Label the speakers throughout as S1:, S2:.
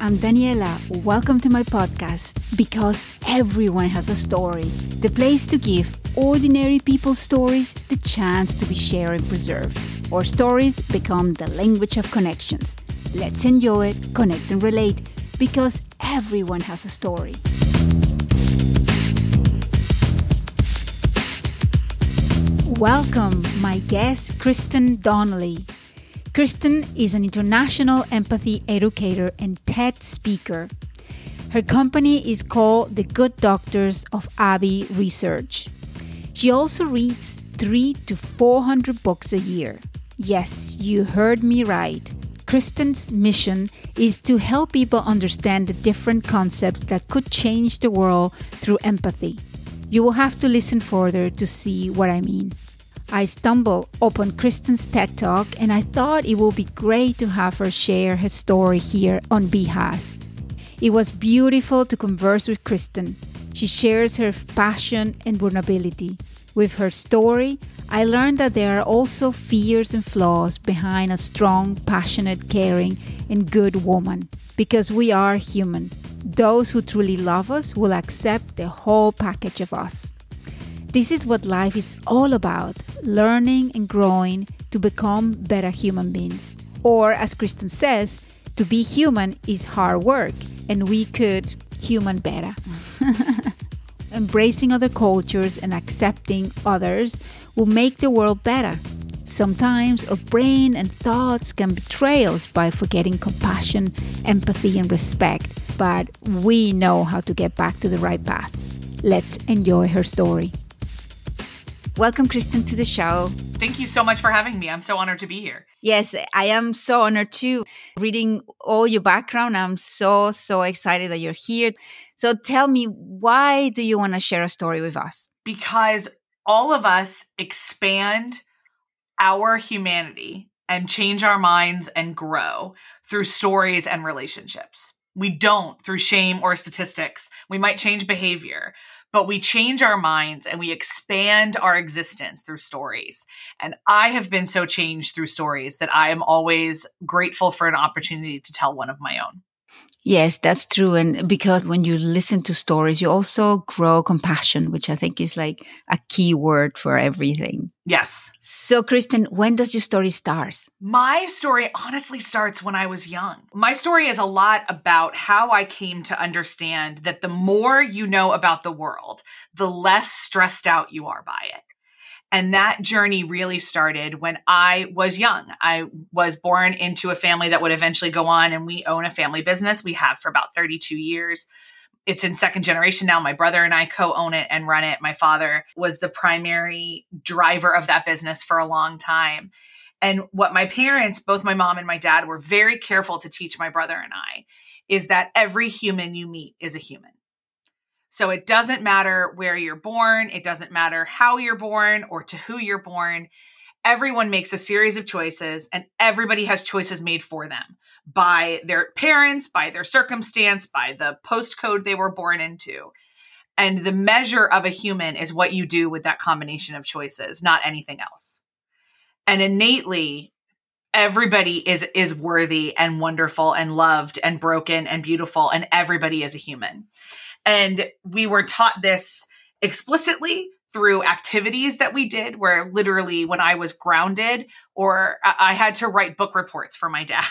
S1: I'm Daniela. Welcome to my podcast because everyone has a story. The place to give ordinary people's stories the chance to be shared and preserved. Our stories become the language of connections. Let's enjoy it, connect, and relate because everyone has a story. Welcome, my guest, Kristen Donnelly. Kristen is an international empathy educator and TED speaker. Her company is called The Good Doctors of Abby Research. She also reads 3 to 400 books a year. Yes, you heard me right. Kristen's mission is to help people understand the different concepts that could change the world through empathy. You will have to listen further to see what I mean. I stumbled upon Kristen's TED Talk and I thought it would be great to have her share her story here on BHAS. It was beautiful to converse with Kristen. She shares her passion and vulnerability. With her story, I learned that there are also fears and flaws behind a strong, passionate, caring, and good woman. Because we are human. Those who truly love us will accept the whole package of us. This is what life is all about learning and growing to become better human beings. Or, as Kristen says, to be human is hard work, and we could human better. Embracing other cultures and accepting others will make the world better. Sometimes our brain and thoughts can betray us by forgetting compassion, empathy, and respect, but we know how to get back to the right path. Let's enjoy her story. Welcome, Kristen, to the show.
S2: Thank you so much for having me. I'm so honored to be here.
S1: Yes, I am so honored too. Reading all your background, I'm so, so excited that you're here. So tell me, why do you want to share a story with us?
S2: Because all of us expand our humanity and change our minds and grow through stories and relationships. We don't through shame or statistics. We might change behavior, but we change our minds and we expand our existence through stories. And I have been so changed through stories that I am always grateful for an opportunity to tell one of my own.
S1: Yes, that's true. And because when you listen to stories, you also grow compassion, which I think is like a key word for everything.
S2: Yes.
S1: So, Kristen, when does your story start?
S2: My story honestly starts when I was young. My story is a lot about how I came to understand that the more you know about the world, the less stressed out you are by it. And that journey really started when I was young. I was born into a family that would eventually go on and we own a family business. We have for about 32 years. It's in second generation now. My brother and I co own it and run it. My father was the primary driver of that business for a long time. And what my parents, both my mom and my dad, were very careful to teach my brother and I is that every human you meet is a human so it doesn't matter where you're born, it doesn't matter how you're born or to who you're born. Everyone makes a series of choices and everybody has choices made for them by their parents, by their circumstance, by the postcode they were born into. And the measure of a human is what you do with that combination of choices, not anything else. And innately, everybody is is worthy and wonderful and loved and broken and beautiful and everybody is a human and we were taught this explicitly through activities that we did where literally when I was grounded or I had to write book reports for my dad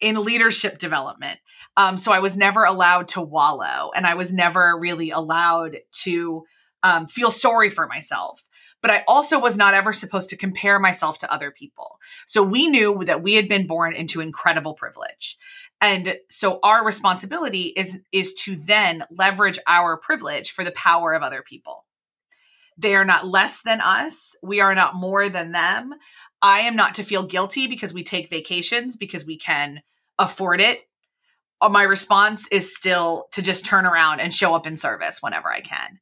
S2: in leadership development. Um, so I was never allowed to wallow and I was never really allowed to um, feel sorry for myself. But I also was not ever supposed to compare myself to other people. So we knew that we had been born into incredible privilege. And so our responsibility is is to then leverage our privilege for the power of other people. They are not less than us. We are not more than them. I am not to feel guilty because we take vacations because we can afford it. Uh, my response is still to just turn around and show up in service whenever I can.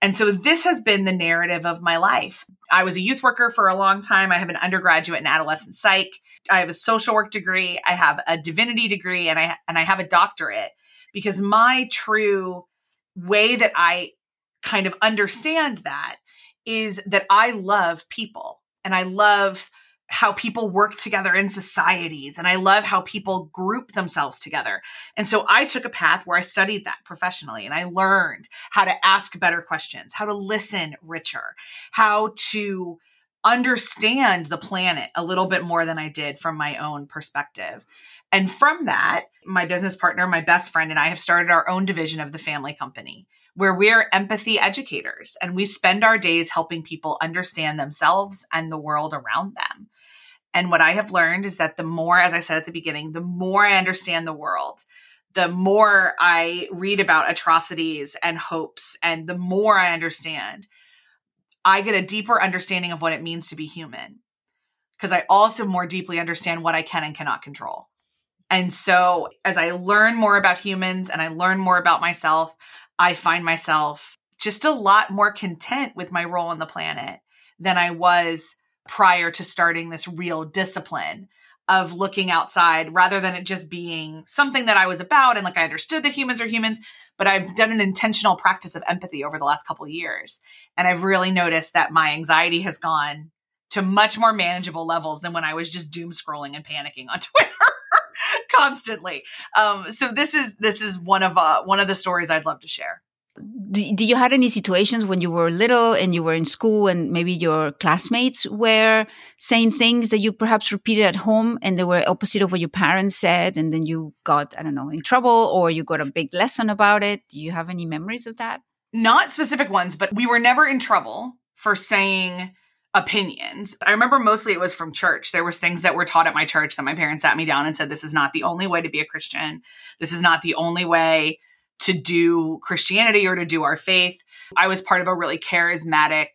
S2: And so this has been the narrative of my life. I was a youth worker for a long time. I have an undergraduate in adolescent psych. I have a social work degree, I have a divinity degree, and I and I have a doctorate because my true way that I kind of understand that is that I love people and I love how people work together in societies and I love how people group themselves together. And so I took a path where I studied that professionally and I learned how to ask better questions, how to listen richer, how to understand the planet a little bit more than I did from my own perspective. And from that, my business partner, my best friend, and I have started our own division of the family company where we're empathy educators and we spend our days helping people understand themselves and the world around them. And what I have learned is that the more, as I said at the beginning, the more I understand the world, the more I read about atrocities and hopes, and the more I understand, I get a deeper understanding of what it means to be human. Because I also more deeply understand what I can and cannot control. And so as I learn more about humans and I learn more about myself, I find myself just a lot more content with my role on the planet than I was prior to starting this real discipline of looking outside rather than it just being something that I was about and like I understood that humans are humans, but I've done an intentional practice of empathy over the last couple years. And I've really noticed that my anxiety has gone to much more manageable levels than when I was just doom scrolling and panicking on Twitter constantly. Um, so this is this is one of uh, one of the stories I'd love to share.
S1: Did you had any situations when you were little and you were in school and maybe your classmates were saying things that you perhaps repeated at home and they were opposite of what your parents said and then you got I don't know in trouble or you got a big lesson about it? Do you have any memories of that?
S2: Not specific ones, but we were never in trouble for saying opinions. I remember mostly it was from church. There was things that were taught at my church that my parents sat me down and said, this is not the only way to be a Christian. This is not the only way to do Christianity or to do our faith. I was part of a really charismatic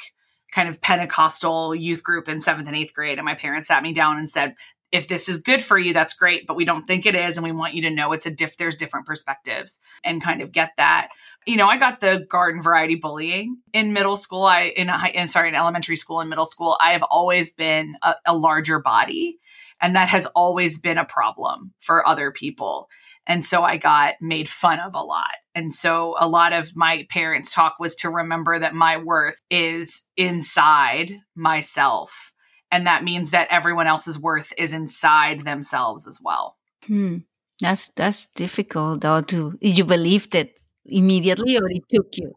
S2: kind of Pentecostal youth group in seventh and eighth grade. And my parents sat me down and said, if this is good for you, that's great, but we don't think it is. And we want you to know it's a diff, there's different perspectives and kind of get that you know, I got the garden variety bullying in middle school. I in high, in sorry, in elementary school and middle school. I have always been a, a larger body, and that has always been a problem for other people. And so I got made fun of a lot. And so a lot of my parents' talk was to remember that my worth is inside myself. And that means that everyone else's worth is inside themselves as well.
S1: Hmm. That's that's difficult though to you believe that immediately or it took you?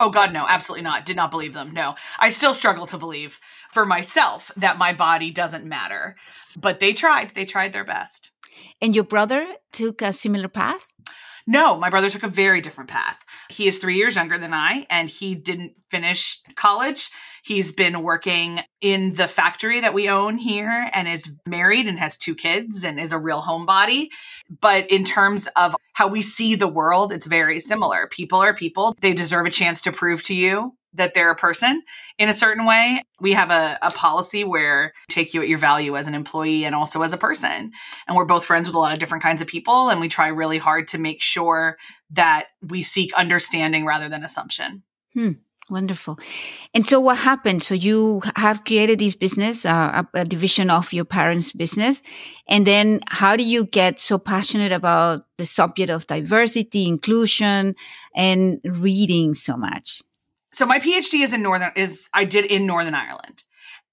S2: Oh God, no, absolutely not. Did not believe them. No, I still struggle to believe for myself that my body doesn't matter. But they tried. They tried their best.
S1: And your brother took a similar path?
S2: No, my brother took a very different path. He is three years younger than I, and he didn't finish college. He's been working in the factory that we own here and is married and has two kids and is a real homebody. But in terms of how we see the world, it's very similar. People are people. They deserve a chance to prove to you that they're a person in a certain way. We have a, a policy where take you at your value as an employee and also as a person. And we're both friends with a lot of different kinds of people. And we try really hard to make sure that we seek understanding rather than assumption.
S1: Hmm. Wonderful. And so what happened? So you have created this business, uh, a, a, division of your parents' business. And then how do you get so passionate about the subject of diversity, inclusion, and reading so much?
S2: So my PhD is in Northern, is I did in Northern Ireland.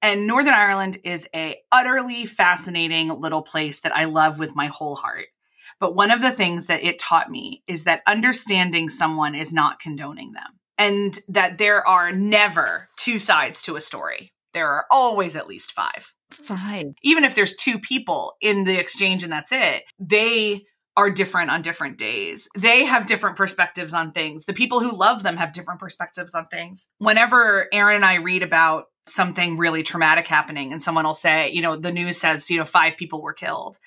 S2: And Northern Ireland is a utterly fascinating little place that I love with my whole heart. But one of the things that it taught me is that understanding someone is not condoning them and that there are never two sides to a story. There are always at least five.
S1: Five.
S2: Even if there's two people in the exchange and that's it, they are different on different days. They have different perspectives on things. The people who love them have different perspectives on things. Whenever Aaron and I read about something really traumatic happening and someone will say, you know, the news says, you know, five people were killed.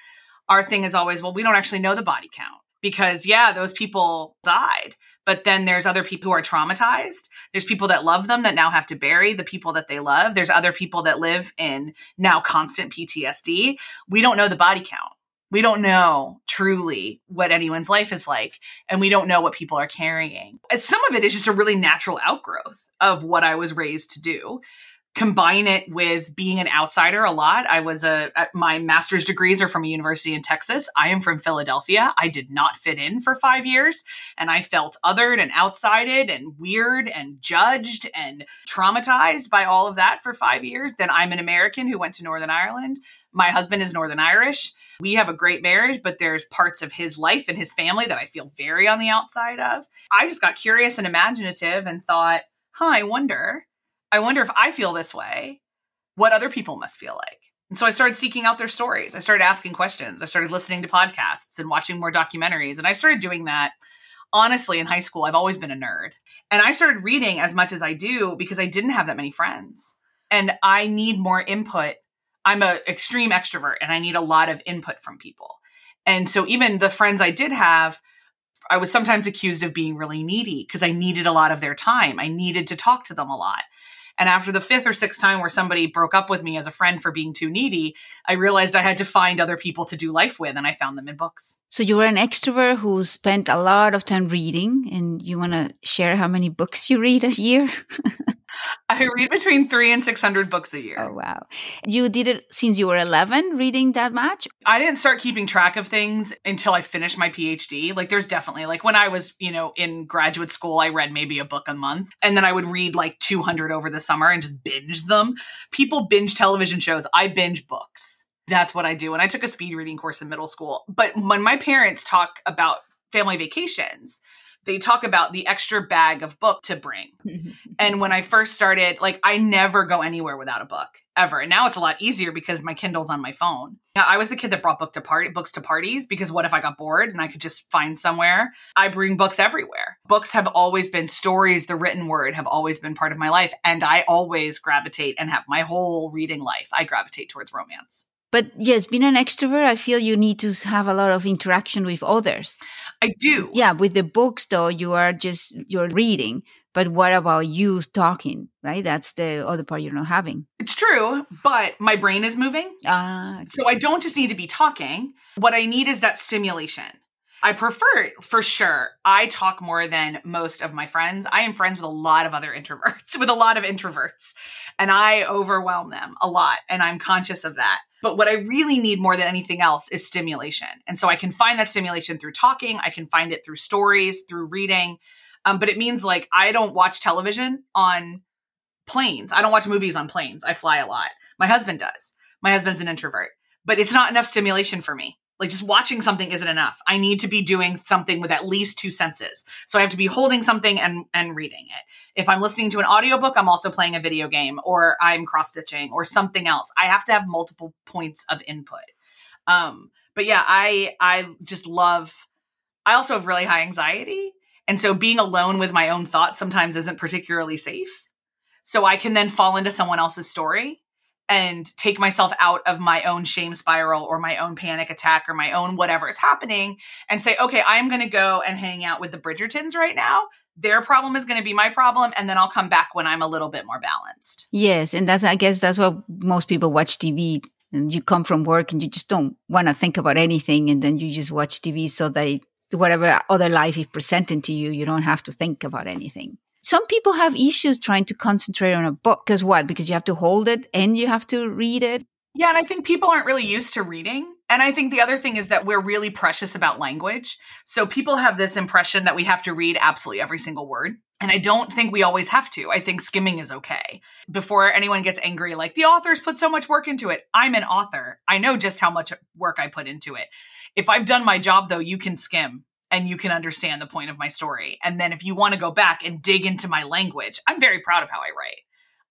S2: Our thing is always, well, we don't actually know the body count because yeah, those people died but then there's other people who are traumatized. There's people that love them that now have to bury the people that they love. There's other people that live in now constant PTSD. We don't know the body count. We don't know truly what anyone's life is like, and we don't know what people are carrying. Some of it is just a really natural outgrowth of what I was raised to do. combine it with being an outsider a lot. I was a uh, my master's degrees are from a university in Texas. I am from Philadelphia. I did not fit in for 5 years and I felt othered and outsided and weird and judged and traumatized by all of that for 5 years. Then I'm an American who went to Northern Ireland. My husband is Northern Irish. We have a great marriage, but there's parts of his life and his family that I feel very on the outside of. I just got curious and imaginative and thought, huh, I wonder I wonder if I feel this way, what other people must feel like. And so I started seeking out their stories. I started asking questions. I started listening to podcasts and watching more documentaries. And I started doing that honestly in high school. I've always been a nerd. And I started reading as much as I do because I didn't have that many friends. And I need more input. I'm an extreme extrovert and I need a lot of input from people. And so even the friends I did have, I was sometimes accused of being really needy because I needed a lot of their time. I needed to talk to them a lot. And after the fifth or sixth time where somebody broke up with me as a friend for being too needy, I realized I had to find other people to do life with, and I found them in books.
S1: So you were an extrovert who spent a lot of time reading, and you want to share how many books you read a year?
S2: I read between three and 600 books a year.
S1: Oh, wow. You did it since you were 11, reading that much?
S2: I didn't start keeping track of things until I finished my PhD. Like, there's definitely, like, when I was, you know, in graduate school, I read maybe a book a month. And then I would read like 200 over the summer and just binge them. People binge television shows. I binge books. That's what I do. And I took a speed reading course in middle school. But when my parents talk about family vacations, they talk about the extra bag of book to bring. and when I first started, like I never go anywhere without a book ever. And now it's a lot easier because my Kindle's on my phone. I was the kid that brought book to party books to parties because what if I got bored and I could just find somewhere? I bring books everywhere. Books have always been stories, the written word have always been part of my life and I always gravitate and have my whole reading life. I gravitate towards romance.
S1: But yes, being an extrovert, I feel you need to have a lot of interaction with others.
S2: I do.
S1: Yeah, with the books though, you are just you're reading. But what about you talking, right? That's the other part you're not having.
S2: It's true, but my brain is moving.
S1: Ah.
S2: So I don't just need to be talking. What I need is that stimulation. I prefer for sure. I talk more than most of my friends. I am friends with a lot of other introverts, with a lot of introverts, and I overwhelm them a lot. And I'm conscious of that. But what I really need more than anything else is stimulation. And so I can find that stimulation through talking, I can find it through stories, through reading. Um, but it means like I don't watch television on planes. I don't watch movies on planes. I fly a lot. My husband does. My husband's an introvert, but it's not enough stimulation for me. Like just watching something isn't enough. I need to be doing something with at least two senses. So I have to be holding something and and reading it. If I'm listening to an audiobook, I'm also playing a video game or I'm cross stitching or something else. I have to have multiple points of input. Um but yeah, I I just love I also have really high anxiety. And so being alone with my own thoughts sometimes isn't particularly safe. So I can then fall into someone else's story and take myself out of my own shame spiral or my own panic attack or my own whatever is happening and say, okay, I'm going to go and hang out with the Bridgertons right now. Their problem is going to be my problem. And then I'll come back when I'm a little bit more balanced.
S1: Yes. And that's, I guess, that's what most people watch TV. And you come from work and you just don't want to think about anything. And then you just watch TV so that whatever other life is presenting to you, you don't have to think about anything some people have issues trying to concentrate on a book because what because you have to hold it and you have to read it
S2: yeah and i think people aren't really used to reading and i think the other thing is that we're really precious about language so people have this impression that we have to read absolutely every single word and I don't think we always have to. I think skimming is okay. Before anyone gets angry, like the authors put so much work into it. I'm an author. I know just how much work I put into it. If I've done my job, though, you can skim and you can understand the point of my story. And then if you want to go back and dig into my language, I'm very proud of how I write.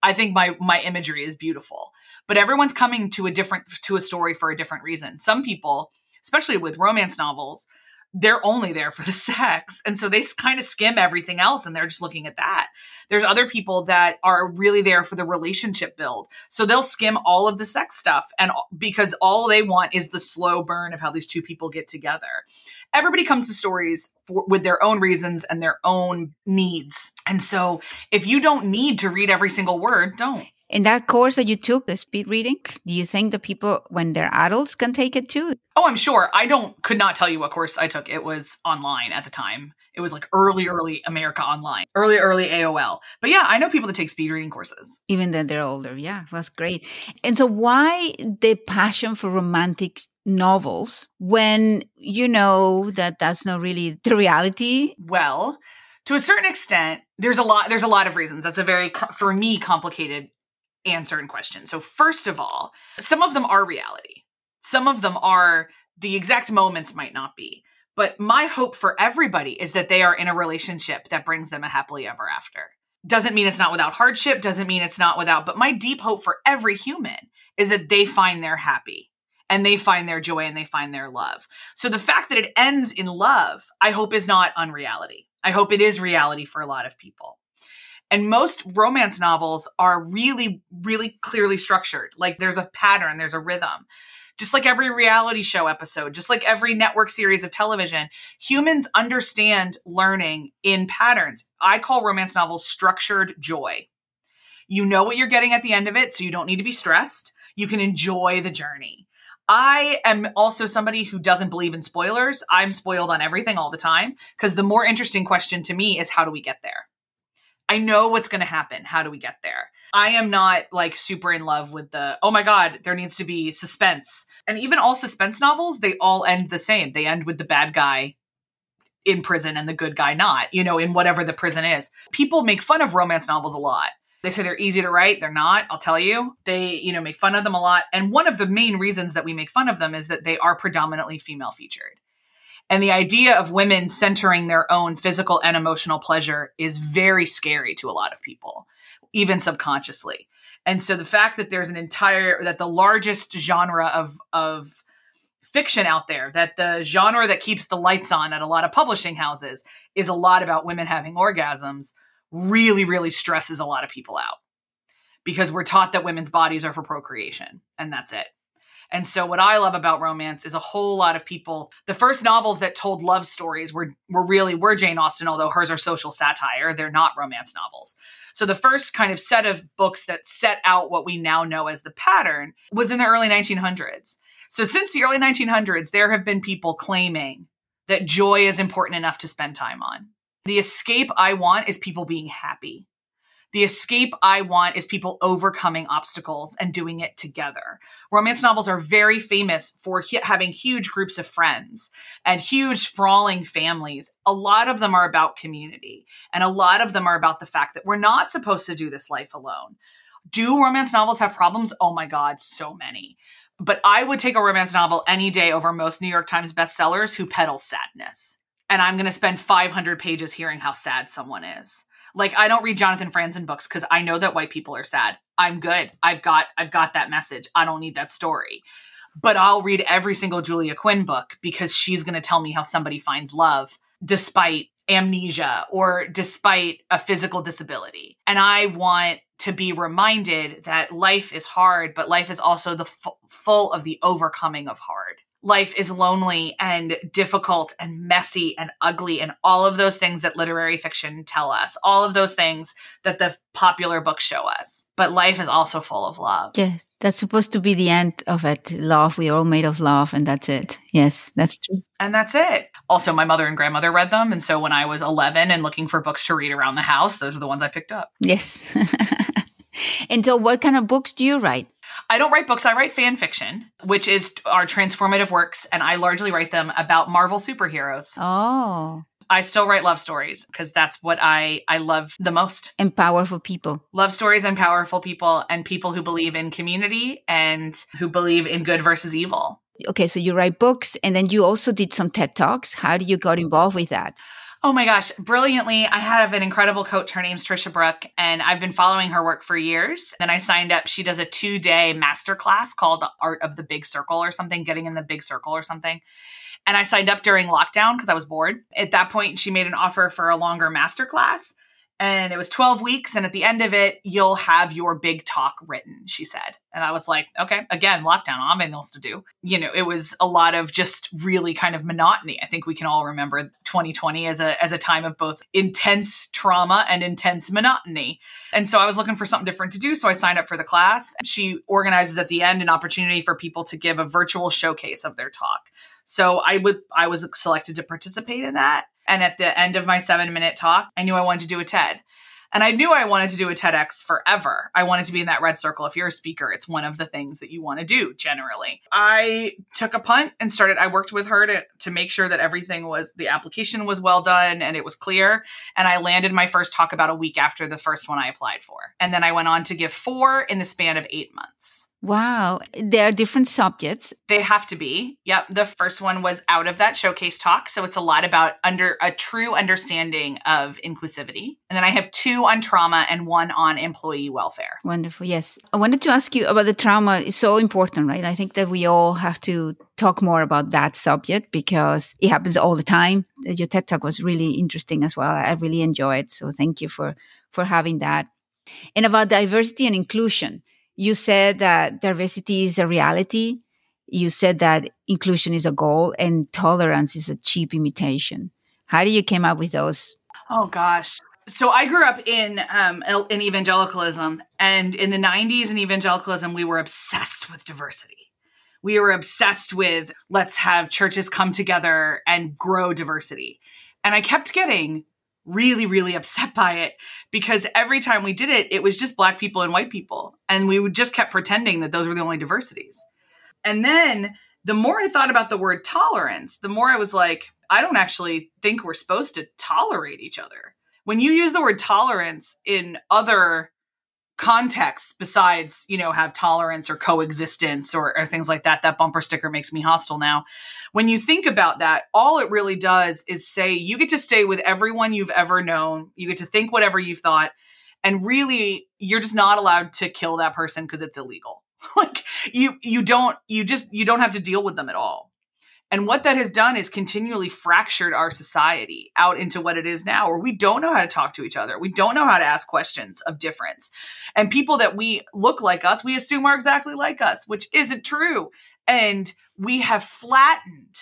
S2: I think my my imagery is beautiful. But everyone's coming to a different to a story for a different reason. Some people, especially with romance novels, they're only there for the sex. And so they kind of skim everything else and they're just looking at that. There's other people that are really there for the relationship build. So they'll skim all of the sex stuff and because all they want is the slow burn of how these two people get together. Everybody comes to stories for, with their own reasons and their own needs. And so if you don't need to read every single word, don't.
S1: In that course that you took, the speed reading, do you think the people when they're adults can take it too?
S2: Oh, I'm sure. I don't could not tell you what course I took. It was online at the time. It was like early, early America Online, early, early AOL. But yeah, I know people that take speed reading courses.
S1: Even though they're older. Yeah, that's great. And so, why the passion for romantic novels when you know that that's not really the reality?
S2: Well, to a certain extent, there's a lot. There's a lot of reasons. That's a very, for me, complicated answer and question. So, first of all, some of them are reality. Some of them are the exact moments might not be. But my hope for everybody is that they are in a relationship that brings them a happily ever after. Doesn't mean it's not without hardship, doesn't mean it's not without, but my deep hope for every human is that they find their happy and they find their joy and they find their love. So the fact that it ends in love, I hope is not unreality. I hope it is reality for a lot of people. And most romance novels are really, really clearly structured. Like there's a pattern, there's a rhythm just like every reality show episode, just like every network series of television, humans understand learning in patterns. I call romance novels structured joy. You know what you're getting at the end of it, so you don't need to be stressed. You can enjoy the journey. I am also somebody who doesn't believe in spoilers. I'm spoiled on everything all the time because the more interesting question to me is how do we get there? I know what's going to happen. How do we get there? I am not like super in love with the, oh my God, there needs to be suspense. And even all suspense novels, they all end the same. They end with the bad guy in prison and the good guy not, you know, in whatever the prison is. People make fun of romance novels a lot. They say they're easy to write. They're not. I'll tell you. They, you know, make fun of them a lot. And one of the main reasons that we make fun of them is that they are predominantly female featured. And the idea of women centering their own physical and emotional pleasure is very scary to a lot of people even subconsciously. And so the fact that there's an entire that the largest genre of of fiction out there, that the genre that keeps the lights on at a lot of publishing houses is a lot about women having orgasms, really, really stresses a lot of people out. Because we're taught that women's bodies are for procreation, and that's it. And so what I love about romance is a whole lot of people. The first novels that told love stories were were really were Jane Austen, although hers are social satire. They're not romance novels. So the first kind of set of books that set out what we now know as the pattern was in the early 1900s. So since the early 1900s, there have been people claiming that joy is important enough to spend time on. The escape I want is people being happy. The escape I want is people overcoming obstacles and doing it together. Romance novels are very famous for he- having huge groups of friends and huge sprawling families. A lot of them are about community, and a lot of them are about the fact that we're not supposed to do this life alone. Do romance novels have problems? Oh my God, so many. But I would take a romance novel any day over most New York Times bestsellers who peddle sadness. And I'm going to spend 500 pages hearing how sad someone is. Like I don't read Jonathan Franzen books because I know that white people are sad. I'm good. I've got I've got that message. I don't need that story. But I'll read every single Julia Quinn book because she's going to tell me how somebody finds love despite amnesia or despite a physical disability. And I want to be reminded that life is hard, but life is also the f- full of the overcoming of hard life is lonely and difficult and messy and ugly and all of those things that literary fiction tell us. All of those things that the popular books show us. But life is also full of love.
S1: Yes that's supposed to be the end of it. Love we're all made of love and that's it. Yes that's true.
S2: And that's it. Also my mother and grandmother read them. And so when i was 11 and looking for books to read around the house those are the ones i picked up.
S1: Yes. And so what kind of books do you write
S2: I don't write books, I write fan fiction, which is our transformative works, and I largely write them about Marvel superheroes.
S1: Oh.
S2: I still write love stories because that's what I I love the most.
S1: And powerful people.
S2: Love stories and powerful people and people who believe in community and who believe in good versus evil.
S1: Okay, so you write books and then you also did some TED Talks. How did you got involved with that?
S2: Oh my gosh, brilliantly. I have an incredible coach. Her name's Tricia Brouk, and I've been following her work for years. Then I signed up. She does a two day masterclass called The Art of the Big Circle or something, getting in the big circle or something. And I signed up during lockdown because I was bored. At that point, she made an offer for a longer masterclass and it was 12 weeks and at the end of it you'll have your big talk written she said. And i was like okay again lockdown i have anything else to do. You know it was a lot of just really kind of monotony. I think we can all remember 2020 as a as a time of both intense trauma and intense monotony. And so i was looking for something different to do so i signed up for the class. She organizes at the end an opportunity for people to give a virtual showcase of their talk. So I would I was selected to participate in that. And at the end of my seven minute talk, I knew I wanted to do a TED. And I knew I wanted to do a TEDx forever. I wanted to be in that red circle. If you're a speaker, it's one of the things that you want to do generally. I took a punt and started, I worked with her to, to make sure that everything was, the application was well done and it was clear. And I landed my first talk about a week after the first one I applied for. And then I went on to give four in the span of eight months.
S1: Wow. There are different subjects.
S2: They have to be. Yep. The first one was out of that showcase talk. So it's a lot about under a true understanding of inclusivity. And then I have two on trauma and one on employee welfare.
S1: Wonderful. Yes. I wanted to ask you about the trauma. It's so important, right? I think that we all have to talk more about that subject because it happens all the time. Your TED talk was really interesting as well. I really enjoyed. It. So thank you for for having that. And about diversity and inclusion you said that diversity is a reality. You said that inclusion is a goal and tolerance is a cheap imitation. How do you came up with those?
S2: Oh gosh. So I grew up in um, in evangelicalism, and in the '90s in evangelicalism, we were obsessed with diversity. We were obsessed with let's have churches come together and grow diversity. And I kept getting really, really upset by it because every time we did it, it was just black people and white people. And we would just kept pretending that those were the only diversities. And then the more I thought about the word tolerance, the more I was like, I don't actually think we're supposed to tolerate each other. When you use the word tolerance in other contexts besides you know have tolerance or coexistence or, or, things like that that bumper sticker makes me hostile now. When you think about that all it really does is say you get to stay with everyone you've ever known. You get to think whatever you've thought. And really you're just not allowed to kill that person because it's illegal. Like you you don't you just you don't have to deal with them at all and what that has done is continually fractured our society out into what it is now, where we don't know how to talk to each other. We don't know how to ask questions of difference. And people that we look like us, we assume are exactly like us, which isn't true. And we have flattened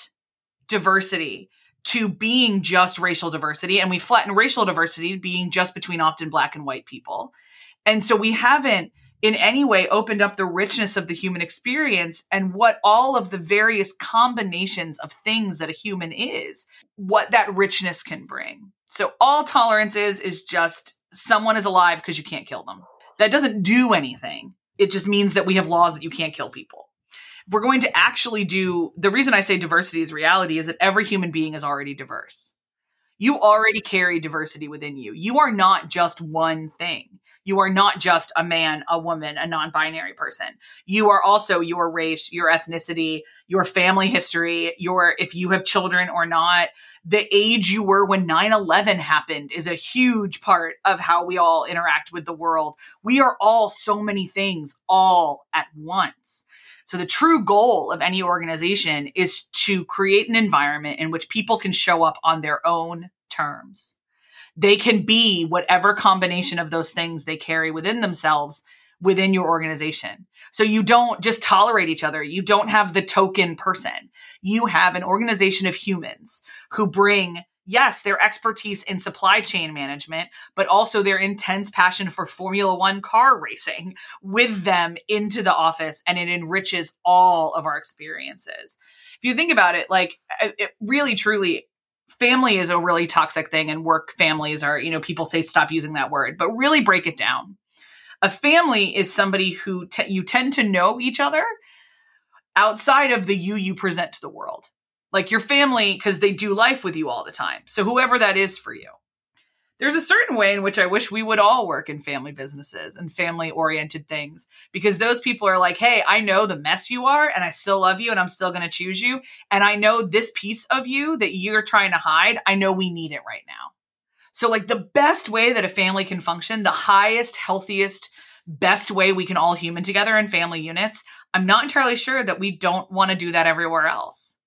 S2: diversity to being just racial diversity. And we flatten racial diversity being just between often black and white people. And so we haven't in any way opened up the richness of the human experience and what all of the various combinations of things that a human is, what that richness can bring. So all tolerance is is just someone is alive because you can't kill them. That doesn't do anything. It just means that we have laws that you can't kill people. If we're going to actually do the reason I say diversity is reality is that every human being is already diverse. You already carry diversity within you. You are not just one thing you are not just a man, a woman, a non binary person. You are also your race, your ethnicity, your family history, your, if you have children or not. The age you were when 9 11 happened is a huge part of how we all interact with the world. We are all so many things all at once. So the true goal of any organization is to create an environment in which people can show up on their own terms they can be whatever combination of those things they carry within themselves within your organization. So you don't just tolerate each other. You don't have the token person. You have an organization of humans who bring yes, their expertise in supply chain management, but also their intense passion for Formula One car racing with them into the office and it enriches all of our experiences. If you think about it, like it really truly, family is a really toxic thing and work families are, you know, people say stop using that word, but really break it down. A family is somebody who te- you tend to know each other outside of the you you present to the world. Like your family, because they do life with you all the time. So whoever that is for you there's a certain way in which I wish we would all work in family businesses and family oriented things because those people are like, hey, I know the mess you are and I still love you and I'm still going to choose you. And I know this piece of you that you're trying to hide, I know we need it right now. So, like, the best way that a family can function, the highest, healthiest, best way we can all human together in family units, I'm not entirely sure that we don't want to do that everywhere else.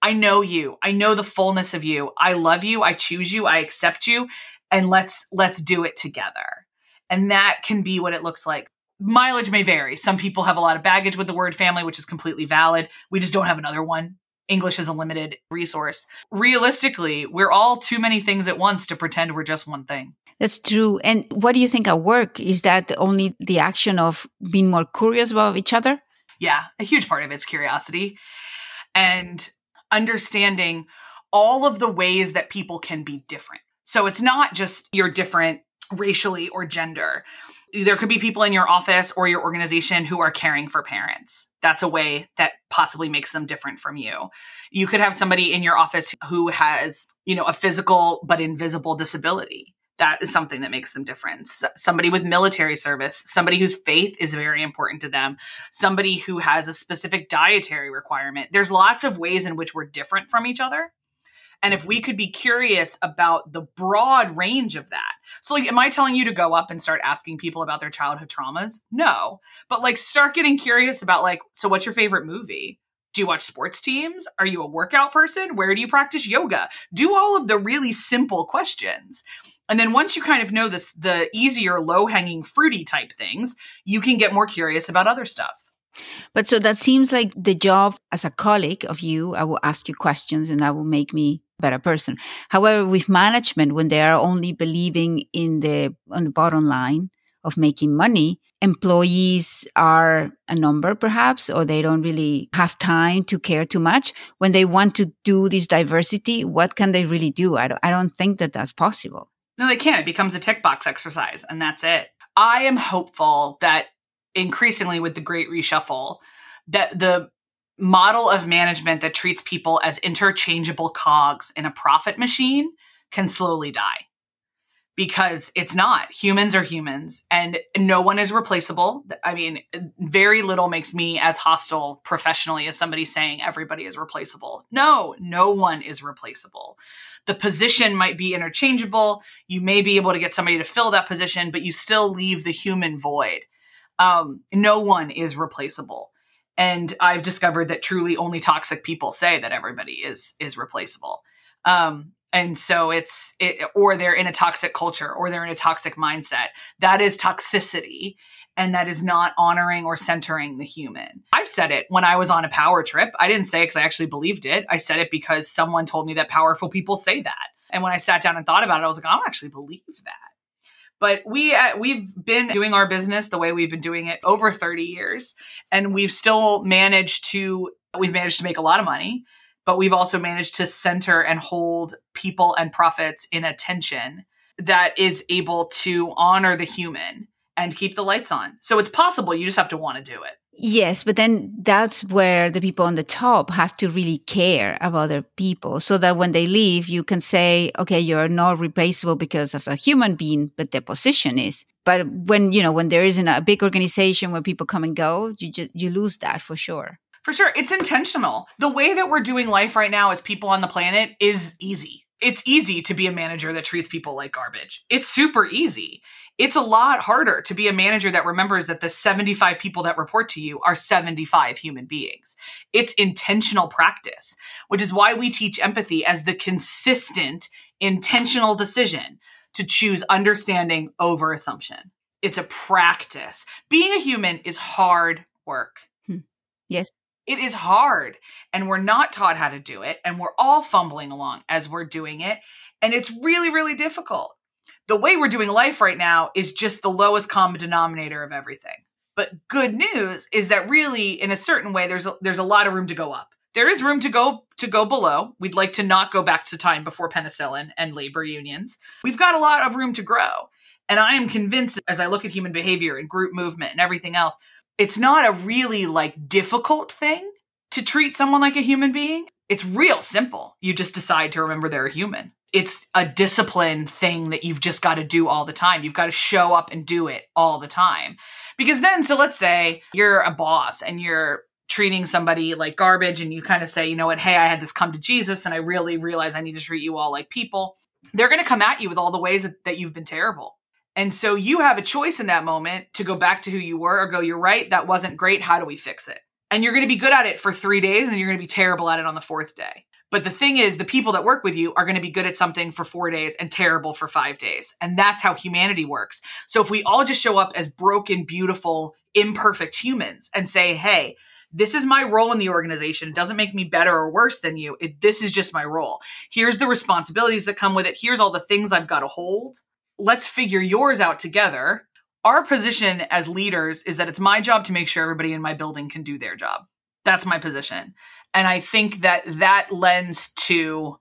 S2: I know you. I know the fullness of you. I love you. I choose you. I accept you and let's let's do it together. And that can be what it looks like. Mileage may vary. Some people have a lot of baggage with the word family which is completely valid. We just don't have another one. English is a limited resource. Realistically we're all too many things at once to pretend we're just one thing.
S1: That's true. And what do you think at work? Is that only the action of being more curious about each other?
S2: Yeah a huge part of it's curiosity and understanding all of the ways that people can be different. So it's not just you're different racially or gender. There could be people in your office or your organization who are caring for parents. That's a way that possibly makes them different from you. You could have somebody in your office who has, you know, a physical but invisible disability that is something that makes them different. Somebody with military service, somebody whose faith is very important to them, somebody who has a specific dietary requirement. There's lots of ways in which we're different from each other. And if we could be curious about the broad range of that. So, like, am I telling you to go up and start asking people about their childhood traumas? No. But, like, start getting curious about, like, so what's your favorite movie? Do you watch sports teams? Are you a workout person? Where do you practice yoga? Do all of the really simple questions. And then once you kind of know this, the easier, low hanging, fruity type things, you can get more curious about other stuff.
S1: But so that seems like the job as a colleague of you, I will ask you questions and that will make me a better person. However, with management, when they are only believing in the on the bottom line of making money, employees are a number perhaps, or they don't really have time to care too much. When they want to do this diversity, what can they really do? I don't, I don't think that that's possible.
S2: No, they can't. It becomes a tick box exercise, and that's it. I am hopeful that increasingly with the great reshuffle, that the model of management that treats people as interchangeable cogs in a profit machine can slowly die because it's not. Humans are humans and no one is replaceable. I mean, very little makes me as hostile professionally as somebody saying everybody is replaceable. No, no one is replaceable. The position might be interchangeable. You may be able to get somebody to fill that position, but you still leave the human void. Um, no one is replaceable. And I've discovered that truly only toxic people say that everybody is is replaceable. Um, and so it's it, or they're in a toxic culture or they're in a toxic mindset. That is toxicity and that is not honoring or centering the human. I've said it when I was on a power trip. I didn't say it because I actually believed it. I said it because someone told me that powerful people say that. And when I sat down and thought about it, I was like, I don't actually believe that. But we uh, we've been doing our business the way we've been doing it over 30 years, and we've still managed to we've managed to make a lot of money, but we've also managed to center and hold people and profits in attention that is able to honor the human and keep the lights on. So it's possible. You just have to want to do it.
S1: Yes, but then that's where the people on the top have to really care about their people so that when they leave, you can say, okay, you're not replaceable because of a human being, but their position is. But when, you know, when there isn't a big organization where people come and go, you just, you lose that for sure.
S2: For sure. It's intentional. The way that we're doing life right now as people on the planet is easy. It's easy to be a manager that treats people like garbage. It's super easy it's a lot harder to be a manager that remembers that the 75 people that report to you are 75 human beings. It's intentional practice, which is why we teach empathy as the consistent, intentional decision to choose understanding over assumption. It's a practice. Being a human is hard work.
S1: Hmm. Yes.
S2: It is hard, and we're not taught how to do it, and we're all fumbling along as we're doing it. And it's really, really difficult the way we're doing life right now is just the lowest common denominator of everything. But good news is that really, in a certain way, there's a, there's a lot of room to go up. There is room to go to go below. We'd like to not go back to time before penicillin and labor unions. We've got a lot of room to grow. And I am convinced as I look at human behavior and group movement and everything else, it's not a really like difficult thing to treat someone like a human being. It's real simple. You just decide to remember they're a human it's a discipline thing that you've just got to do all the time. You've got to show up and do it all the time. Because then, so let's say you're a boss and you're treating somebody like garbage and you kind of say, you know what, hey, I had this come to Jesus and I really realize I need to treat you all like people. They're going to come at you with all the ways that, that you've been terrible. And so you have a choice in that moment to go back to who you were or go, you're right, that wasn't great. How do we fix it? And you're going to be good at it for three days and you're going to be terrible at it on the fourth day. But the thing is, the people that work with you are going to be good at something for four days and terrible for five days. And that's how humanity works. So if we all just show up as broken, beautiful, imperfect humans and say, hey, this is my role in the organization. It doesn't make me better or worse than you. It, this is just my role. Here's the responsibilities that come with it. Here's all the things I've got to hold. Let's figure yours out together. Our position as leaders is that it's my job to make sure everybody in my building can do their job. That's my position. And I think that that lends to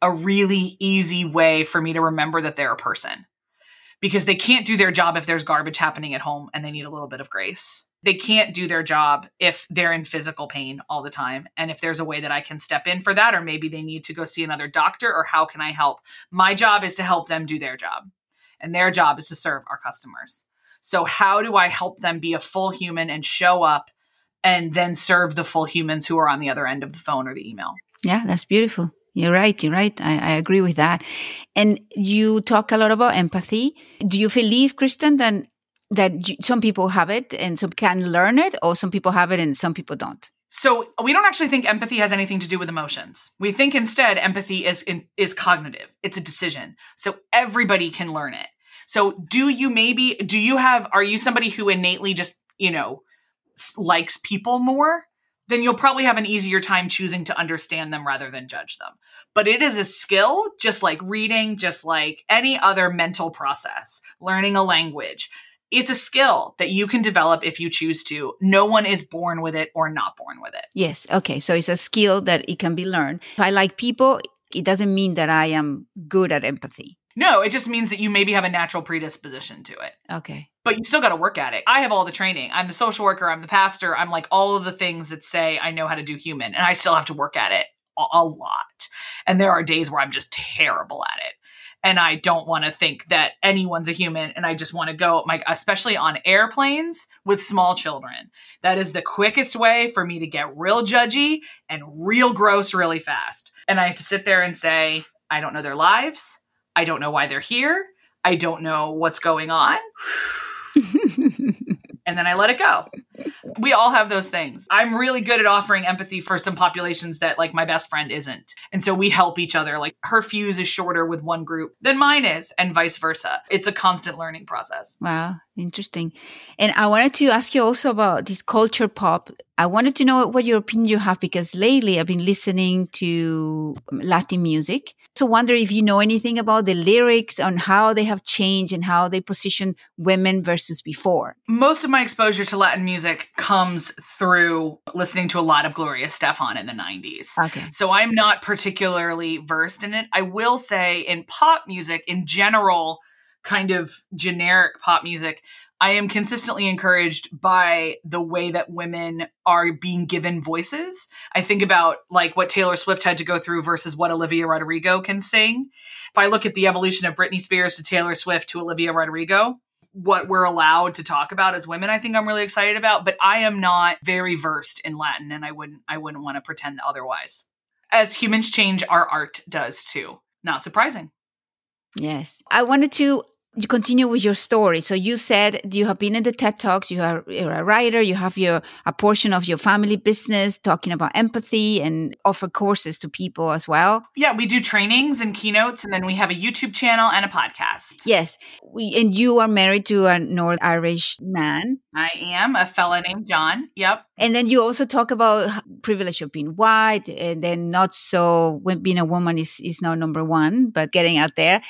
S2: a really easy way for me to remember that they're a person because they can't do their job if there's garbage happening at home and they need a little bit of grace. They can't do their job if they're in physical pain all the time. And if there's a way that I can step in for that, or maybe they need to go see another doctor, or how can I help? My job is to help them do their job, and their job is to serve our customers. So, how do I help them be a full human and show up and then serve the full humans who are on the other end of the phone or the email?
S1: Yeah, that's beautiful. You're right. You're right. I, I, agree with that. And you talk a lot about empathy. Do you believe, Kristen, that that you, some people have it and some can learn it, or some people have it and some people don't?
S2: So we don't actually think empathy has anything to do with emotions. We think instead empathy is in, is cognitive. It's a decision. So everybody can learn it. So do you maybe do you have are you somebody who innately just, you know, likes people more? then you'll probably have an easier time choosing to understand them rather than judge them. But it is a skill, just like reading, just like any other mental process, learning a language. It's a skill that you can develop if you choose to. No one is born with it or not born with it.
S1: Yes. Okay. So it's a skill that it can be learned. If I like people, it doesn't mean that I am good at empathy.
S2: No, it just means that you maybe have a natural predisposition to it.
S1: Okay.
S2: But you still got to work at it. I have all the training. I'm the social worker, I'm the pastor, I'm like all of the things that say I know how to do human, and I still have to work at it a, a lot. And there are days where I'm just terrible at it. And I don't want to think that anyone's a human. And I just want to go, my, especially on airplanes with small children. That is the quickest way for me to get real judgy and real gross really fast. And I have to sit there and say, I don't know their lives. I don't know why they're here. I don't know what's going on. and then I let it go. We all have those things. I'm really good at offering empathy for some populations that like my best friend isn't. And so we help each other. Like her fuse is shorter with one group than mine is and vice versa. It's a constant learning process.
S1: Wow, interesting. And I wanted to ask you also about this culture pop. I wanted to know what your opinion you have because lately I've been listening to um, Latin music. So wonder if you know anything about the lyrics on how they have changed and how they position women versus before.
S2: Most of my exposure to Latin music comes through listening to a lot of Gloria Estefan in the 90s.
S1: Okay.
S2: So I'm not particularly versed in it. I will say in pop music in general, kind of generic pop music, I am consistently encouraged by the way that women are being given voices. I think about like what Taylor Swift had to go through versus what Olivia Rodrigo can sing. If I look at the evolution of Britney Spears to Taylor Swift to Olivia Rodrigo, what we're allowed to talk about as women, I think I'm really excited about, but I am not very versed in Latin and I wouldn't I wouldn't want to pretend otherwise. As humans change, our art does too. Not surprising.
S1: Yes. I wanted to you continue with your story. So you said you have been in the TED Talks. You are you're a writer. You have your a portion of your family business talking about empathy and offer courses to people as well.
S2: Yeah, we do trainings and keynotes, and then we have a YouTube channel and a podcast.
S1: Yes, we, and you are married to a North Irish man.
S2: I am a fella named John. Yep.
S1: And then you also talk about privilege of being white, and then not so when being a woman is is now number one, but getting out there.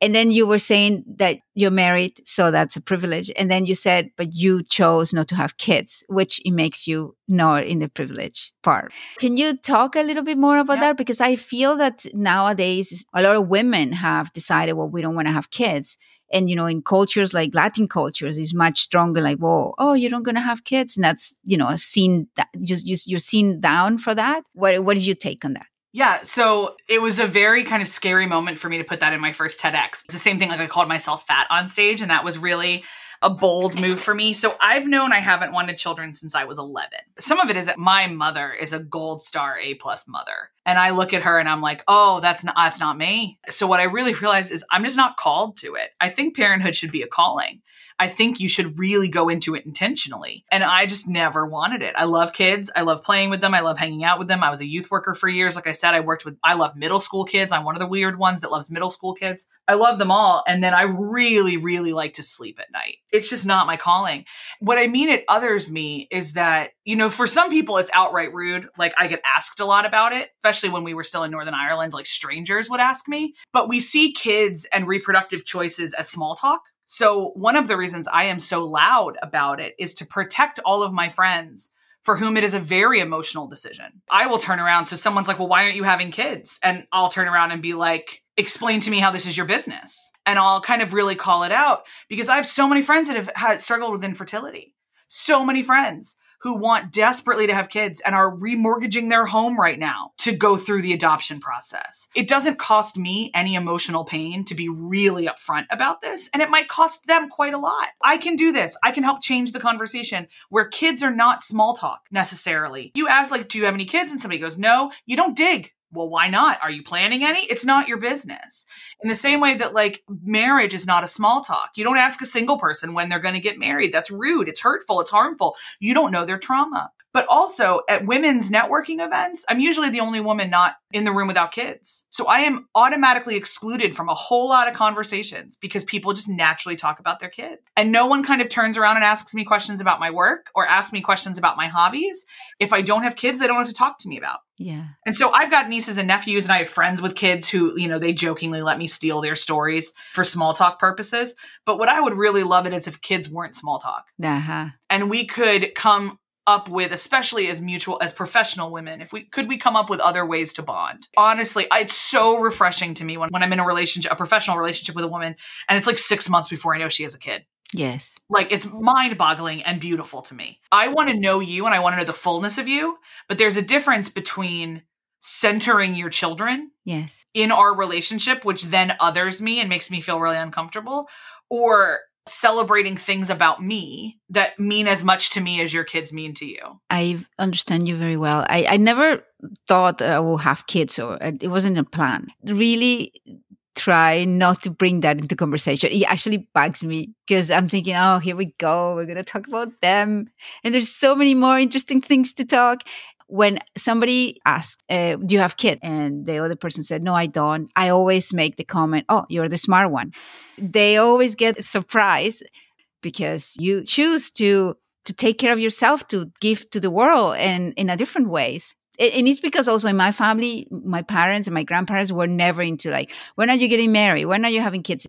S1: And then you were saying that you're married, so that's a privilege. And then you said, but you chose not to have kids, which it makes you not in the privilege part. Can you talk a little bit more about yeah. that? Because I feel that nowadays a lot of women have decided, well, we don't want to have kids. And you know, in cultures like Latin cultures, is much stronger. Like, whoa, oh, you're not gonna have kids, and that's you know, seen that just you're seen down for that. What what is your take on that?
S2: Yeah, so it was a very kind of scary moment for me to put that in my first TEDx. It's the same thing like I called myself fat on stage, and that was really a bold move for me. So I've known I haven't wanted children since I was 11. Some of it is that my mother is a gold star A plus mother. And I look at her and I'm like, oh, that's not, that's not me. So what I really realized is I'm just not called to it. I think parenthood should be a calling. I think you should really go into it intentionally. And I just never wanted it. I love kids. I love playing with them. I love hanging out with them. I was a youth worker for years. Like I said, I worked with, I love middle school kids. I'm one of the weird ones that loves middle school kids. I love them all. And then I really, really like to sleep at night. It's just not my calling. What I mean it others me is that, you know, for some people, it's outright rude. Like I get asked a lot about it, especially when we were still in Northern Ireland, like strangers would ask me. But we see kids and reproductive choices as small talk. So one of the reasons I am so loud about it is to protect all of my friends for whom it is a very emotional decision. I will turn around. So someone's like, well, why aren't you having kids? And I'll turn around and be like, explain to me how this is your business. And I'll kind of really call it out because I have so many friends that have had struggled with infertility. So many friends who want desperately to have kids and are remortgaging their home right now to go through the adoption process. It doesn't cost me any emotional pain to be really upfront about this, and it might cost them quite a lot. I can do this. I can help change the conversation where kids are not small talk necessarily. You ask, like, do you have any kids? And somebody goes, no, you don't dig well, why not? Are you planning any? It's not your business. In the same way that like marriage is not a small talk. You don't ask a single person when they're going to get married. That's rude. It's hurtful. It's harmful. You don't know their trauma. But also at women's networking events, I'm usually the only woman not in the room without kids. So I am automatically excluded from a whole lot of conversations because people just naturally talk about their kids. And no one kind of turns around and asks me questions about my work or asks me questions about my hobbies. If I don't have kids, they don't have to talk to me about.
S1: Yeah.
S2: And so I've got nieces and nephews and I have friends with kids who, you know, they jokingly let me steal their stories for small talk purposes. But what I would really love it is if kids weren't small talk.
S1: Uh-huh.
S2: And we could come up with especially as mutual as professional women if we could we come up with other ways to bond honestly it's so refreshing to me when, when i'm in a relationship a professional relationship with a woman and it's like six months before i know she has a kid
S1: Yes.
S2: like it's mind boggling and beautiful to me. I want to know you and I want to know the fullness of you, but there's a difference between centering your children
S1: Yes.
S2: in our relationship, which then others me and makes me feel really uncomfortable, or celebrating things about me that mean as much to me as your kids mean to you.
S1: I understand you very well. I, I never thought I will have kids or uh, it wasn't a plan. Really try not to bring that into conversation. It actually bugs me because I'm thinking, oh, here we go. We're going to talk about them. And there's so many more interesting things to talk. When somebody asks, uh, do you have kids? And the other person said, no, I don't. I always make the comment, oh, you're the smart one. They always get surprised because you choose to to take care of yourself to give to the world and in a different ways and it's because also in my family my parents and my grandparents were never into like when are you getting married when are you having kids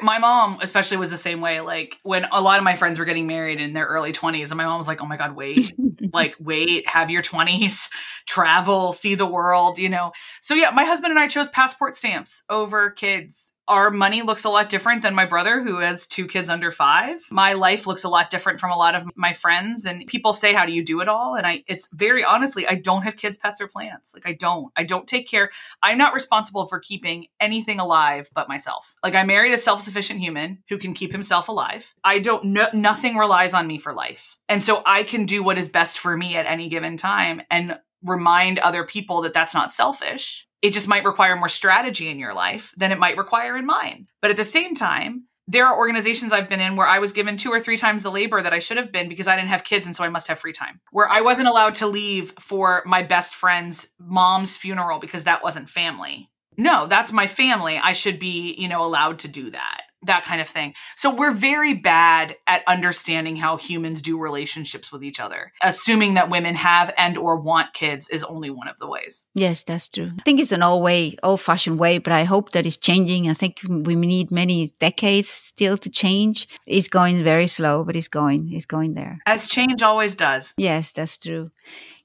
S2: My mom, especially, was the same way. Like when a lot of my friends were getting married in their early 20s, and my mom was like, oh my God, wait, like, wait, have your 20s, travel, see the world, you know? So, yeah, my husband and I chose passport stamps over kids. Our money looks a lot different than my brother, who has two kids under five. My life looks a lot different from a lot of my friends. And people say, How do you do it all? And I, it's very honestly, I don't have kids, pets, or plants. Like, I don't. I don't take care. I'm not responsible for keeping anything alive but myself. Like, I married a self sufficient human who can keep himself alive. I don't, no, nothing relies on me for life. And so I can do what is best for me at any given time and remind other people that that's not selfish. It just might require more strategy in your life than it might require in mine. But at the same time, there are organizations I've been in where I was given two or three times the labor that I should have been because I didn't have kids and so I must have free time. Where I wasn't allowed to leave for my best friend's mom's funeral because that wasn't family. No, that's my family. I should be, you know, allowed to do that. That kind of thing. So we're very bad at understanding how humans do relationships with each other. Assuming that women have and or want kids is only one of the ways.
S1: Yes, that's true. I think it's an old way, old fashioned way, but I hope that it's changing. I think we need many decades still to change. It's going very slow, but it's going, it's going there.
S2: As change always does.
S1: Yes, that's true.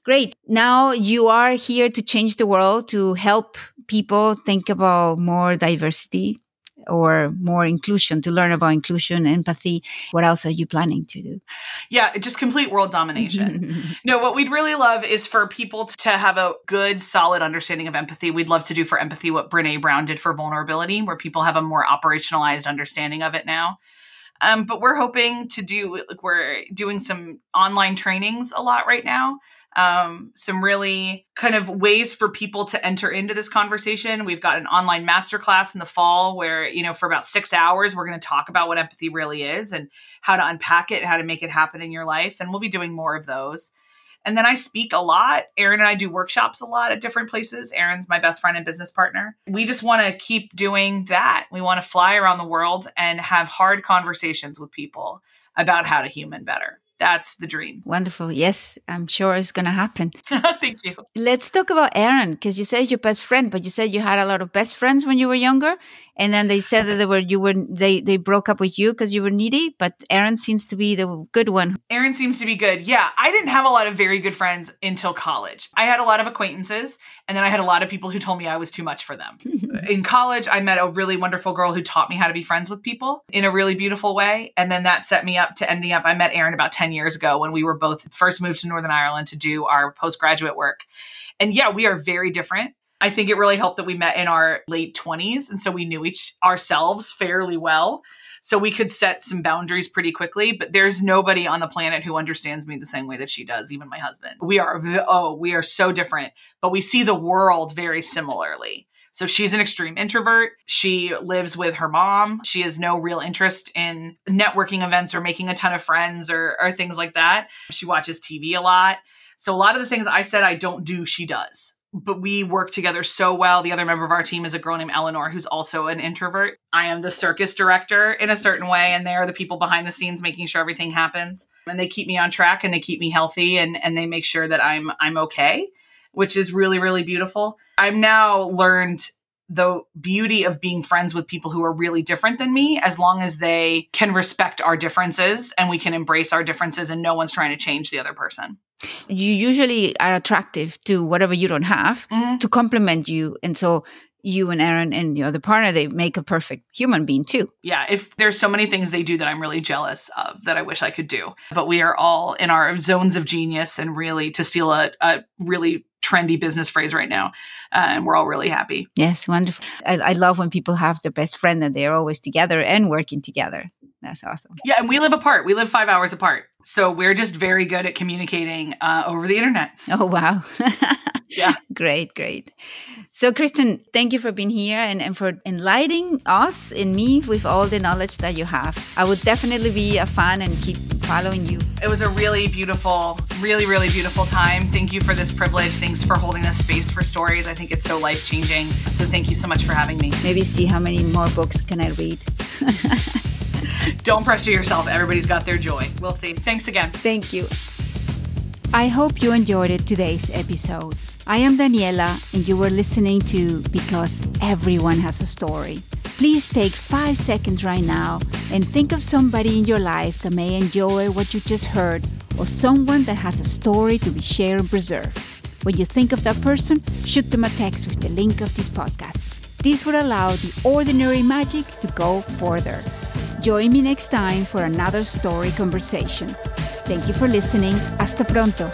S1: Great. Now you are here to change the world, to help people think about more diversity or more inclusion, to learn about inclusion, empathy. What else are you planning to do?
S2: Yeah, just complete world domination. no, what we'd really love is for people to have a good, solid understanding of empathy. We'd love to do for empathy what Brene Brown did for vulnerability, where people have a more operationalized understanding of it now. Um, but we're hoping to do like we're doing some online trainings a lot right now um, some really kind of ways for people to enter into this conversation. We've got an online masterclass in the fall where, you know, for about six hours, we're going to talk about what empathy really is and how to unpack it, how to make it happen in your life. And we'll be doing more of those. And then I speak a lot. Aaron and I do workshops a lot at different places. Aaron's my best friend and business partner. We just want to keep doing that. We want to fly around the world and have hard conversations with people about how to human better that's the dream.
S1: Wonderful. Yes, I'm sure it's going to happen.
S2: Thank you.
S1: Let's talk about Aaron because you said your best friend, but you said you had a lot of best friends when you were younger. And then they said that they were you were they they broke up with you because you were needy but aaron seems to be the good one.
S2: Aaron seems to be good. Yeah i didn't have a lot of very good friends until college. I had a lot of acquaintances and then i had a lot of people who told me i was too much for them. In college i met a really wonderful girl who taught me how to be friends with people in a really beautiful way and then that set me up to ending up i met aaron about 10 years ago when we were both first moved to northern ireland to do our postgraduate work. And yeah we are very different I think it really helped that we met in our late 20s. And so we knew each ourselves fairly well. So we could set some boundaries pretty quickly, but there's nobody on the planet who understands me the same way that she does, even my husband. We are, oh, we are so different, but we see the world very similarly. So she's an extreme introvert. She lives with her mom. She has no real interest in networking events or making a ton of friends or, or things like that. She watches TV a lot. So a lot of the things I said I don't do, she does but we work together so well. The other member of our team is a girl named Eleanor, who's also an introvert. I am the circus director in a certain way, and they're the people behind the scenes making sure everything happens. And they keep me on track and they keep me healthy and, and they make sure that I'm I'm okay, which is really, really beautiful. I've now learned the beauty of being friends with people who are really different than me as long as they can respect our differences and we can embrace our differences and no one's trying to change the other person
S1: you usually are attractive to whatever you don't have mm-hmm. to complement you and so you and Aaron and your other partner, they make a perfect human being too.
S2: Yeah, if there's so many things they do that I'm really jealous of that I wish I could do. But we are all in our zones of genius and really to steal a, a really trendy business phrase right now. Uh, and we're all really happy.
S1: Yes, wonderful. I, I love when people have their best friend and they're always together and working together. That's awesome.
S2: Yeah, and we live apart. We live five hours apart. So we're just very good at communicating uh, over the internet.
S1: Oh, wow.
S2: yeah.
S1: Great, great. So, Kristen, thank you for being here and, and for enlightening us and me with all the knowledge that you have. I would definitely be a fan and keep following you.
S2: It was a really beautiful, really, really beautiful time. Thank you for this privilege. Thanks for holding this space for stories. I think it's so life changing. So, thank you so much for having me.
S1: Maybe see how many more books can I read.
S2: Don't pressure yourself. Everybody's got their joy. We'll see. Thanks again.
S1: Thank you. I hope you enjoyed it today's episode. I am Daniela, and you were listening to Because Everyone Has a Story. Please take five seconds right now and think of somebody in your life that may enjoy what you just heard or someone that has a story to be shared and preserved. When you think of that person, shoot them a text with the link of this podcast. This would allow the ordinary magic to go further. Join me next time for another story conversation. Thank you for listening. Hasta pronto.